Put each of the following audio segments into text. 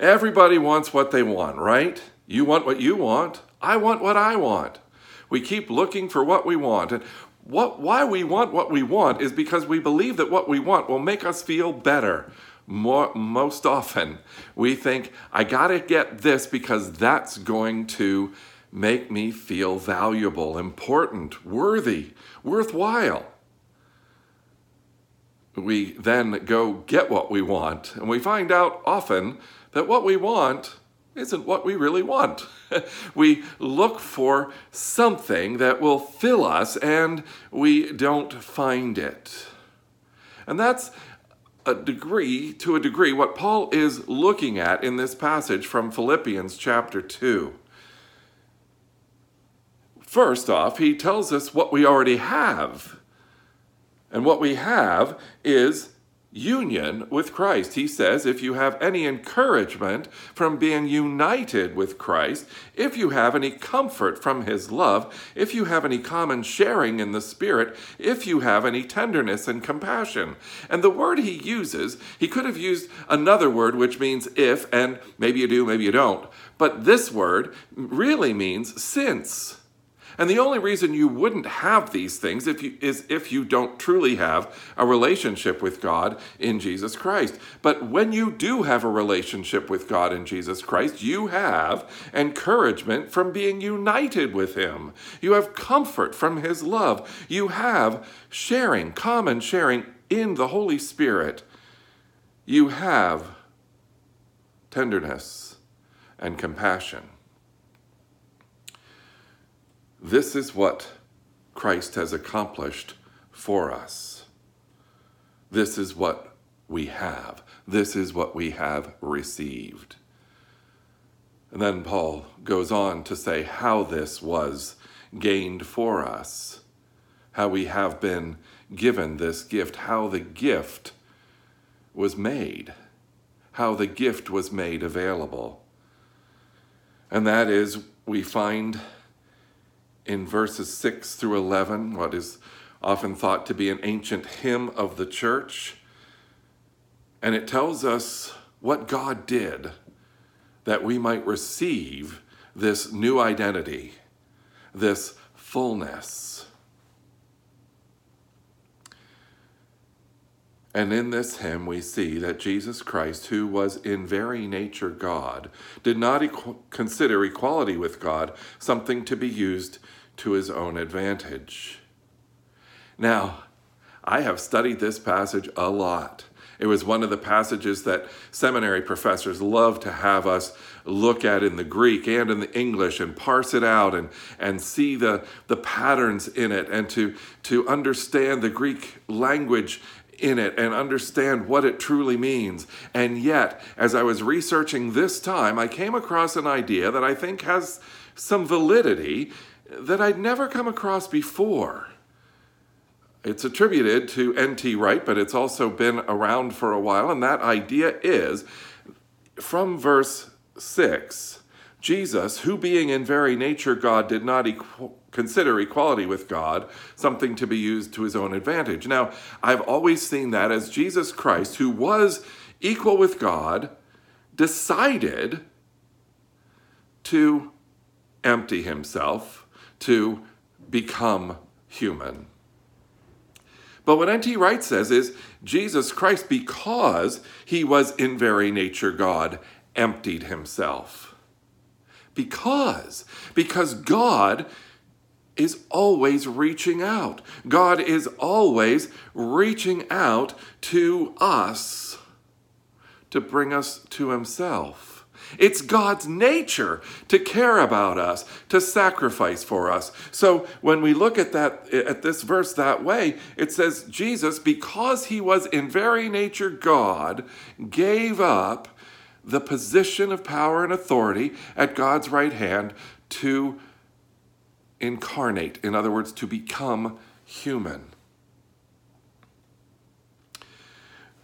Everybody wants what they want, right? You want what you want. I want what I want. We keep looking for what we want. And what, why we want what we want is because we believe that what we want will make us feel better. More, most often, we think, I gotta get this because that's going to make me feel valuable, important, worthy, worthwhile. We then go get what we want, and we find out often that what we want isn't what we really want. we look for something that will fill us and we don't find it. And that's a degree, to a degree, what Paul is looking at in this passage from Philippians chapter 2. First off, he tells us what we already have. And what we have is union with Christ. He says, if you have any encouragement from being united with Christ, if you have any comfort from his love, if you have any common sharing in the Spirit, if you have any tenderness and compassion. And the word he uses, he could have used another word which means if, and maybe you do, maybe you don't. But this word really means since. And the only reason you wouldn't have these things if you, is if you don't truly have a relationship with God in Jesus Christ. But when you do have a relationship with God in Jesus Christ, you have encouragement from being united with Him. You have comfort from His love. You have sharing, common sharing in the Holy Spirit. You have tenderness and compassion. This is what Christ has accomplished for us. This is what we have. This is what we have received. And then Paul goes on to say how this was gained for us, how we have been given this gift, how the gift was made, how the gift was made available. And that is, we find in verses 6 through 11, what is often thought to be an ancient hymn of the church. And it tells us what God did that we might receive this new identity, this fullness. And in this hymn, we see that Jesus Christ, who was in very nature God, did not equ- consider equality with God something to be used to his own advantage. Now, I have studied this passage a lot. It was one of the passages that seminary professors love to have us look at in the Greek and in the English and parse it out and, and see the, the patterns in it and to, to understand the Greek language in it and understand what it truly means. And yet, as I was researching this time, I came across an idea that I think has some validity that I'd never come across before. It's attributed to N.T. Wright, but it's also been around for a while, and that idea is from verse 6 Jesus, who being in very nature God, did not equ- consider equality with God something to be used to his own advantage. Now, I've always seen that as Jesus Christ, who was equal with God, decided to empty himself to become human. But what N.T. Wright says is Jesus Christ, because he was in very nature God, emptied himself. Because, because God is always reaching out. God is always reaching out to us to bring us to himself. It's God's nature to care about us, to sacrifice for us. So when we look at that at this verse that way, it says Jesus because he was in very nature God gave up the position of power and authority at God's right hand to incarnate, in other words, to become human.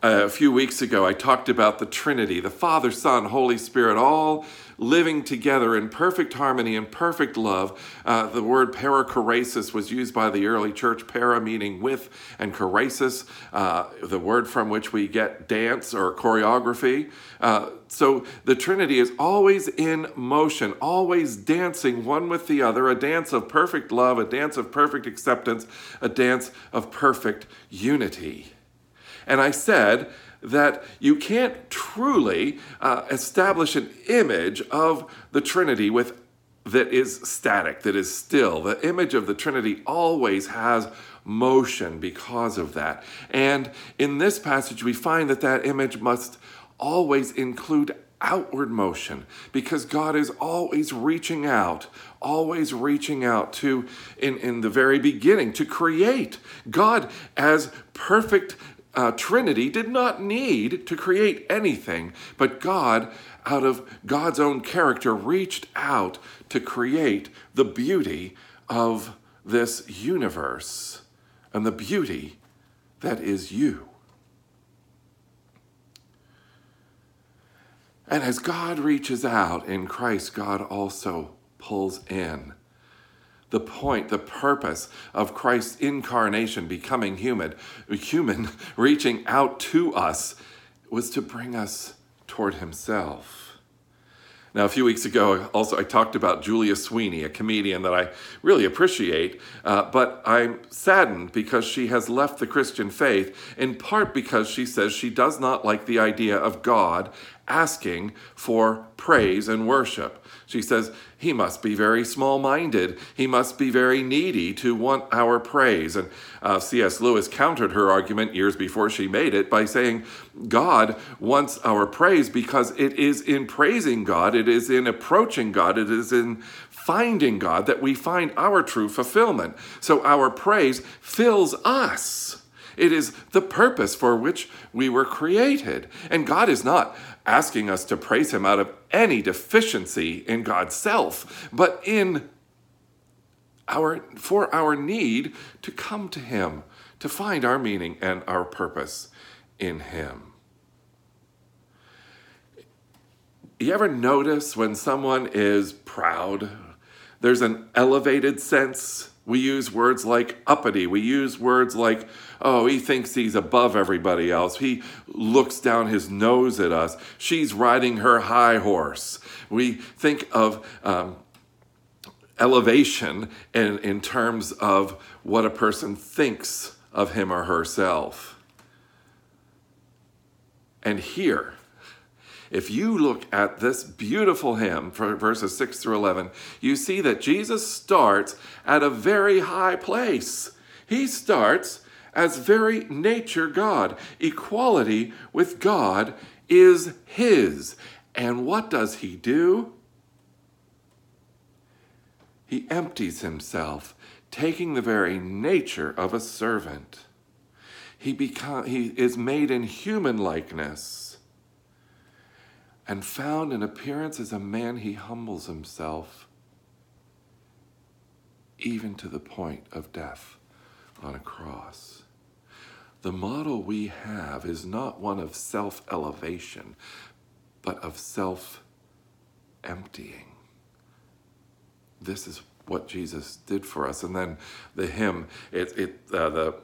Uh, a few weeks ago, I talked about the Trinity, the Father, Son, Holy Spirit, all living together in perfect harmony and perfect love. Uh, the word perichoresis was used by the early church, para meaning with, and choresis, uh, the word from which we get dance or choreography. Uh, so the Trinity is always in motion, always dancing one with the other, a dance of perfect love, a dance of perfect acceptance, a dance of perfect unity. And I said that you can't truly uh, establish an image of the Trinity with that is static, that is still. The image of the Trinity always has motion because of that. And in this passage, we find that that image must always include outward motion because God is always reaching out, always reaching out to, in, in the very beginning, to create. God, as perfect uh, Trinity did not need to create anything, but God, out of God's own character, reached out to create the beauty of this universe and the beauty that is you. And as God reaches out in Christ, God also pulls in the point, the purpose of Christ's incarnation, becoming human, human, reaching out to us, was to bring us toward himself. Now, a few weeks ago, also I talked about Julia Sweeney, a comedian that I really appreciate, uh, but I'm saddened because she has left the Christian faith, in part because she says she does not like the idea of God asking for praise and worship. She says, He must be very small minded. He must be very needy to want our praise. And uh, C.S. Lewis countered her argument years before she made it by saying, God wants our praise because it is in praising God, it is in approaching God, it is in finding God that we find our true fulfillment. So our praise fills us. It is the purpose for which we were created. And God is not asking us to praise Him out of any deficiency in God's self, but in our, for our need to come to Him, to find our meaning and our purpose in Him. You ever notice when someone is proud, there's an elevated sense we use words like uppity. We use words like, oh, he thinks he's above everybody else. He looks down his nose at us. She's riding her high horse. We think of um, elevation in, in terms of what a person thinks of him or herself. And here, if you look at this beautiful hymn, verses 6 through 11, you see that Jesus starts at a very high place. He starts as very nature God. Equality with God is his. And what does he do? He empties himself, taking the very nature of a servant. He, become, he is made in human likeness and found in appearance as a man, he humbles himself even to the point of death on a cross. The model we have is not one of self elevation, but of self emptying. This is what Jesus did for us. And then the hymn, it, it, uh, the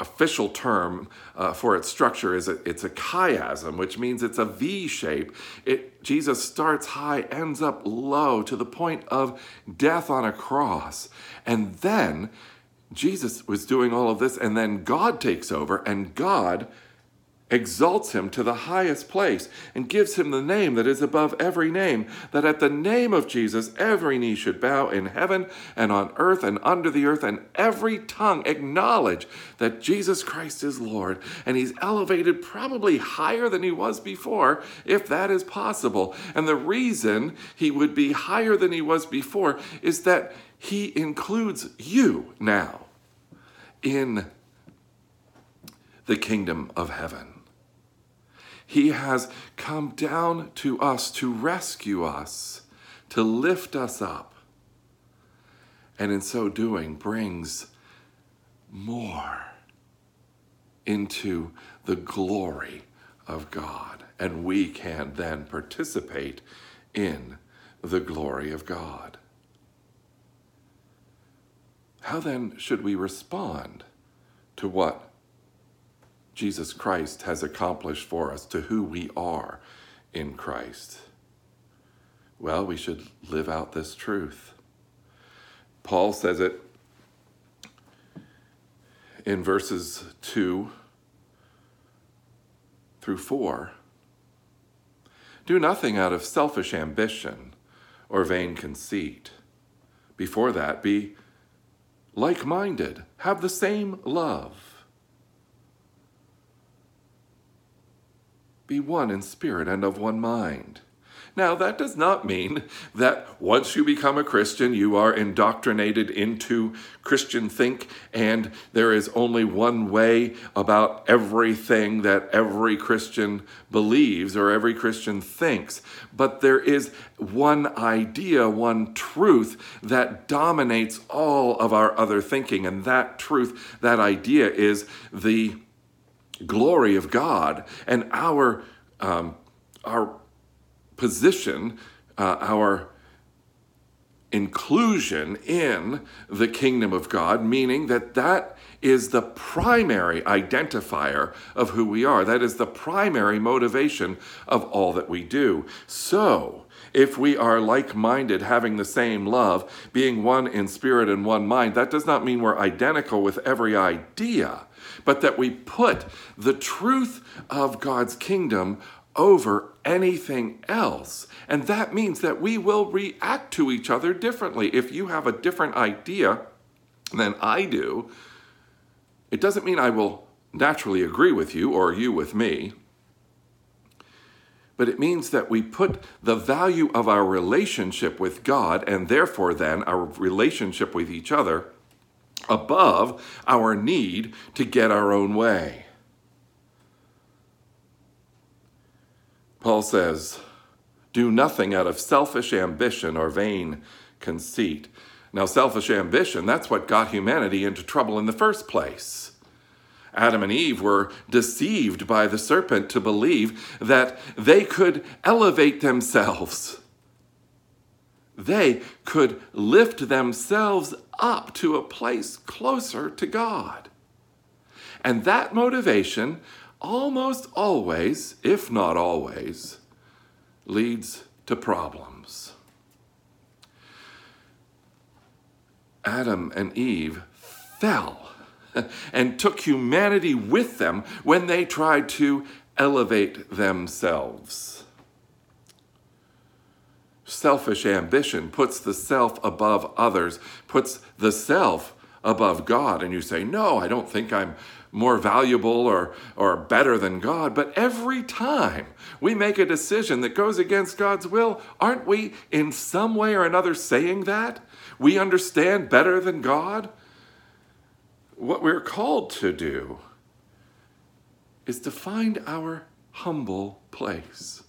official term uh, for its structure is a, it's a chiasm, which means it's a V shape. It, Jesus starts high, ends up low to the point of death on a cross. And then Jesus was doing all of this, and then God takes over, and God exalts him to the highest place and gives him the name that is above every name, that at the name of Jesus every knee should bow in heaven and on earth and under the earth, and every tongue acknowledge that Jesus Christ is Lord. And he's elevated probably higher than he was before, if that is possible. And the reason he would be higher than he was before is that he includes you now in the kingdom of heaven. He has come down to us to rescue us, to lift us up, and in so doing brings more into the glory of God. And we can then participate in the glory of God. How then should we respond to what Jesus Christ has accomplished for us, to who we are in Christ? Well, we should live out this truth. Paul says it in verses 2 through 4. Do nothing out of selfish ambition or vain conceit. Before that, be like minded, have the same love. Be one in spirit and of one mind. Now, that does not mean that once you become a Christian, you are indoctrinated into Christian think and there is only one way about everything that every Christian believes or every Christian thinks. But there is one idea, one truth that dominates all of our other thinking. And that truth, that idea is the glory of God and our, um, our position, uh, our inclusion in the kingdom of God, meaning that that is the primary identifier of who we are. That is the primary motivation of all that we do. So, if we are like minded, having the same love, being one in spirit and one mind, that does not mean we're identical with every idea, but that we put the truth of God's kingdom over anything else. And that means that we will react to each other differently. If you have a different idea than I do, it doesn't mean I will naturally agree with you or you with me. But it means that we put the value of our relationship with God and therefore then our relationship with each other above our need to get our own way. Paul says, Do nothing out of selfish ambition or vain conceit. Now, selfish ambition, that's what got humanity into trouble in the first place. Adam and Eve were deceived by the serpent to believe that they could elevate themselves. They could lift themselves up to a place closer to God. And that motivation almost always, if not always, leads to problems. Adam and Eve fell and took humanity with them when they tried to elevate themselves. Selfish ambition puts the self above others, puts the self above God. And you say, No, I don't think I'm more valuable or, or better than God. But every time we make a decision that goes against God's will, aren't we in some way or another saying that? We understand better than God? What we're called to do is to find our humble place.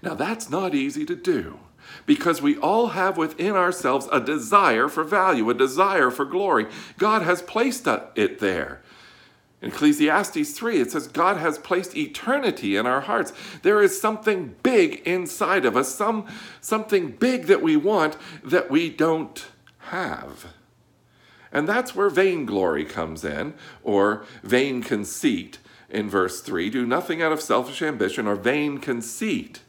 Now, that's not easy to do because we all have within ourselves a desire for value, a desire for glory. God has placed it there. In Ecclesiastes 3, it says, God has placed eternity in our hearts. There is something big inside of us, some, something big that we want that we don't have. And that's where vainglory comes in, or vain conceit in verse 3. Do nothing out of selfish ambition or vain conceit.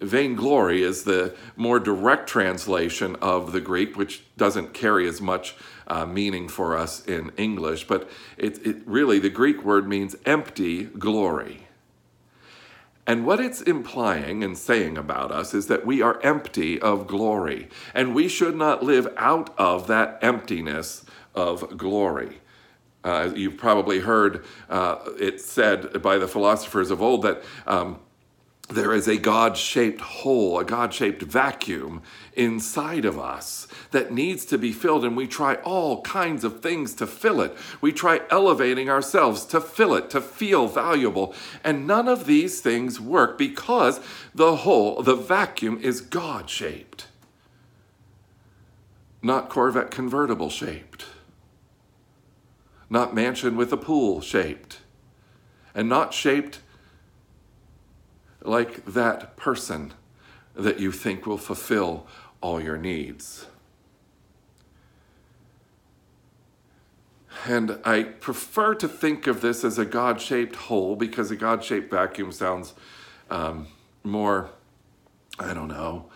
Vainglory is the more direct translation of the Greek, which doesn't carry as much uh, meaning for us in English, but it, it really, the Greek word means empty glory. And what it's implying and saying about us is that we are empty of glory, and we should not live out of that emptiness of glory. Uh, you've probably heard uh, it said by the philosophers of old that um, there is a God shaped hole, a God shaped vacuum inside of us that needs to be filled, and we try all kinds of things to fill it. We try elevating ourselves to fill it, to feel valuable, and none of these things work because the hole, the vacuum, is God shaped, not Corvette convertible shaped, not mansion with a pool shaped. and not shaped like that person that you think will fulfill all your needs. And I prefer to think of this as a God shaped hole because a God shaped vacuum sounds um, more, I don't know,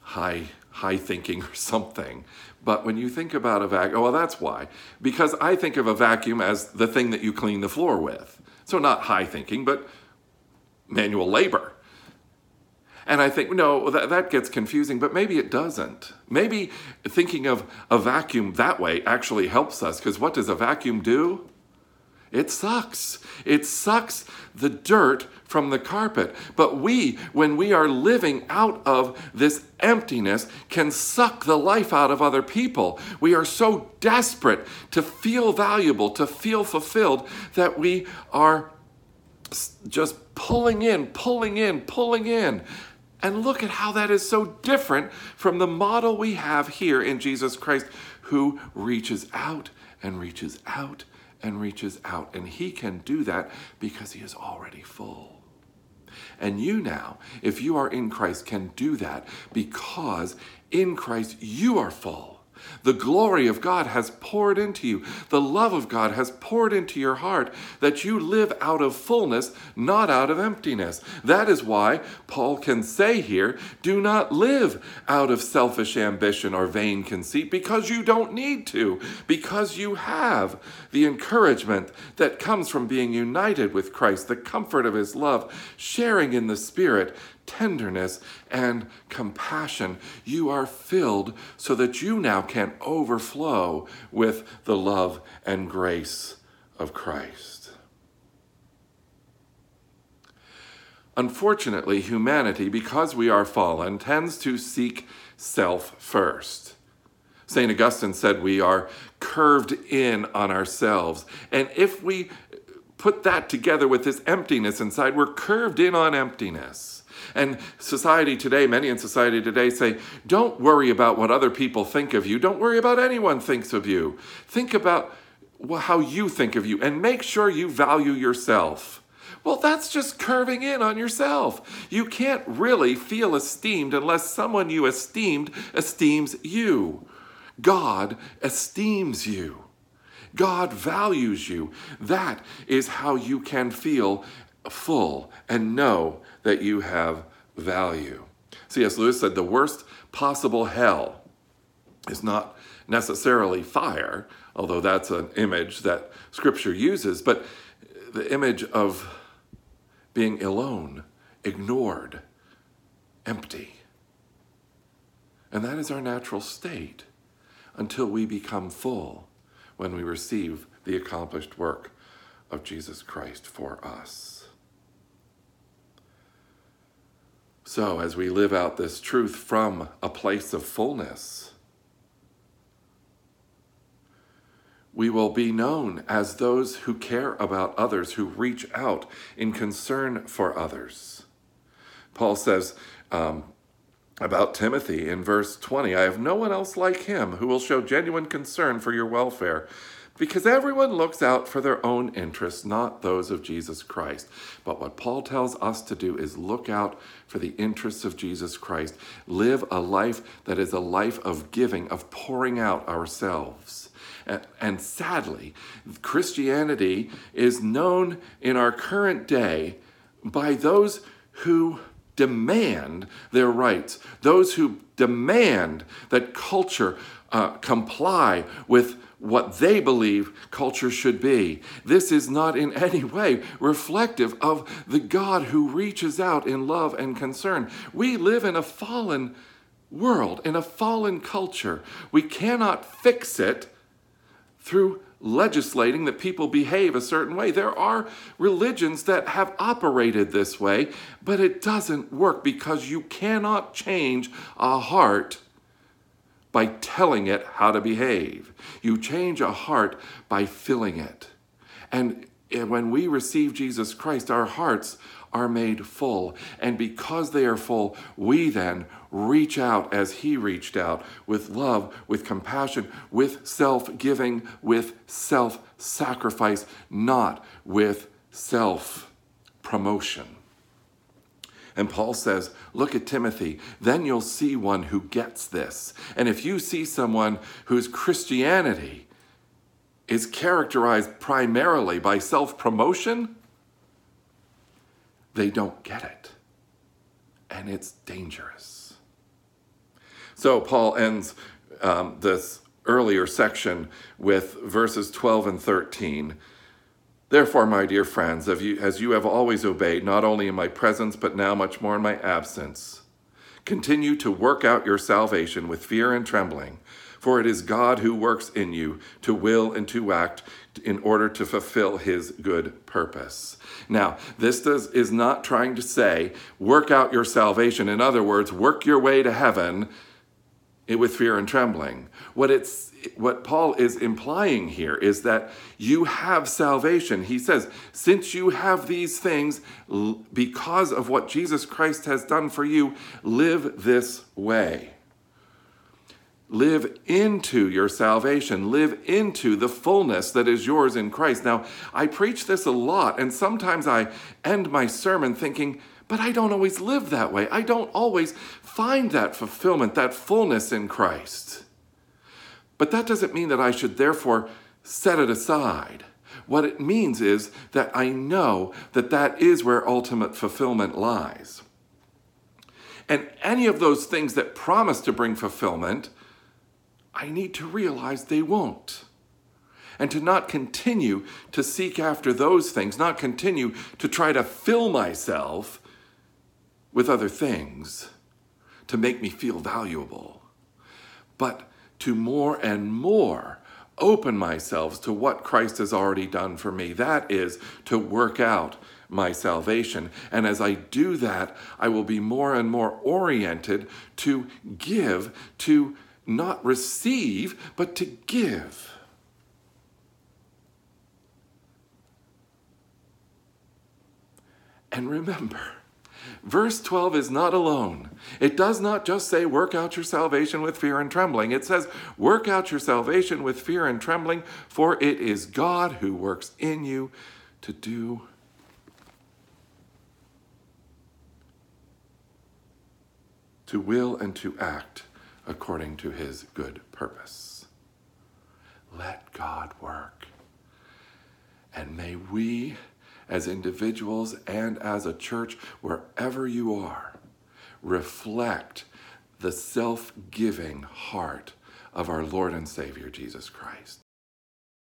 high high thinking or something. But when you think about a vacuum, oh, well, that's why. Because I think of a vacuum as the thing that you clean the floor with. So not high thinking, but manual labor. And I think, no, that, that gets confusing, but maybe it doesn't. Maybe thinking of a vacuum that way actually helps us, because what does a vacuum do? It sucks. It sucks the dirt from the carpet. But we, when we are living out of this emptiness, can suck the life out of other people. We are so desperate to feel valuable, to feel fulfilled, that we are just pulling in, pulling in, pulling in. And look at how that is so different from the model we have here in Jesus Christ, who reaches out and reaches out and reaches out. And he can do that because he is already full. And you now, if you are in Christ, can do that because in Christ you are full. The glory of God has poured into you. The love of God has poured into your heart that you live out of fullness, not out of emptiness. That is why Paul can say here do not live out of selfish ambition or vain conceit because you don't need to, because you have the encouragement that comes from being united with Christ, the comfort of his love, sharing in the Spirit, tenderness, and compassion. You are filled so that you now can overflow with the love and grace of Christ. Unfortunately, humanity, because we are fallen, tends to seek self first. St. Augustine said we are curved in on ourselves. And if we put that together with this emptiness inside, we're curved in on emptiness. And society today, many in society today say, don't worry about what other people think of you. Don't worry about anyone thinks of you. Think about how you think of you and make sure you value yourself. Well, that's just curving in on yourself. You can't really feel esteemed unless someone you esteemed esteems you. God esteems you. God values you. That is how you can feel full and know that you have value. C.S. Lewis said the worst possible hell is not necessarily fire, although that's an image that Scripture uses, but the image of being alone, ignored, empty. And that is our natural state until we become full when we receive the accomplished work of Jesus Christ for us. So, as we live out this truth from a place of fullness, we will be known as those who care about others, who reach out in concern for others. Paul says um, about Timothy in verse 20 I have no one else like him who will show genuine concern for your welfare because everyone looks out for their own interests, not those of Jesus Christ. But what Paul tells us to do is look out for the interests of Jesus Christ. Live a life that is a life of giving, of pouring out ourselves. And sadly, Christianity is known in our current day by those who demand their rights, those who demand that culture uh, comply with what they believe culture should be. This is not in any way reflective of the God who reaches out in love and concern. We live in a fallen world, in a fallen culture. We cannot fix it through legislating that people behave a certain way. There are religions that have operated this way, but it doesn't work because you cannot change a heart by telling it how to behave. You change a heart by filling it. And eh, when we receive Jesus Christ, our hearts are made full. And because they are full, we then reach out as He reached out with love, with compassion, with self giving, with self sacrifice, not with self promotion. And Paul says, Look at Timothy, then you'll see one who gets this. And if you see someone whose Christianity is characterized primarily by self promotion, they don't get it. And it's dangerous. So Paul ends um, this earlier section with verses 12 and 13. Therefore, my dear friends, as you have always obeyed, not only in my presence, but now much more in my absence, continue to work out your salvation with fear and trembling, for it is God who works in you to will and to act in order to fulfill his good purpose. Now, this does, is not trying to say, work out your salvation. In other words, work your way to heaven eh, with fear and trembling. What it's what Paul is implying here is that you have salvation. He says, since you have these things because of what Jesus Christ has done for you, live this way. Live into your salvation. Live into the fullness that is yours in Christ. Now, I preach this a lot, and sometimes I end my sermon thinking, but I don't always live that way. I don't always find that fulfillment, that fullness in Christ. But that doesn't mean that I should therefore set it aside. What it means is that I know that that is where ultimate fulfillment lies. And any of those things that promise to bring fulfillment, I need to realize they won't. And to not continue to seek after those things, not continue to try to fill myself with other things to make me feel valuable, but to more and more open myself to what Christ has already done for me. That is to work out my salvation. And as I do that, I will be more and more oriented to give, to not receive, but to give. And remember, Verse 12 is not alone. It does not just say, work out your salvation with fear and trembling. It says, work out your salvation with fear and trembling, for it is God who works in you to do to will and to act according to his good purpose. Let God work. And may we as individuals and as a church, wherever you are, reflect the self giving heart of our Lord and Savior Jesus Christ.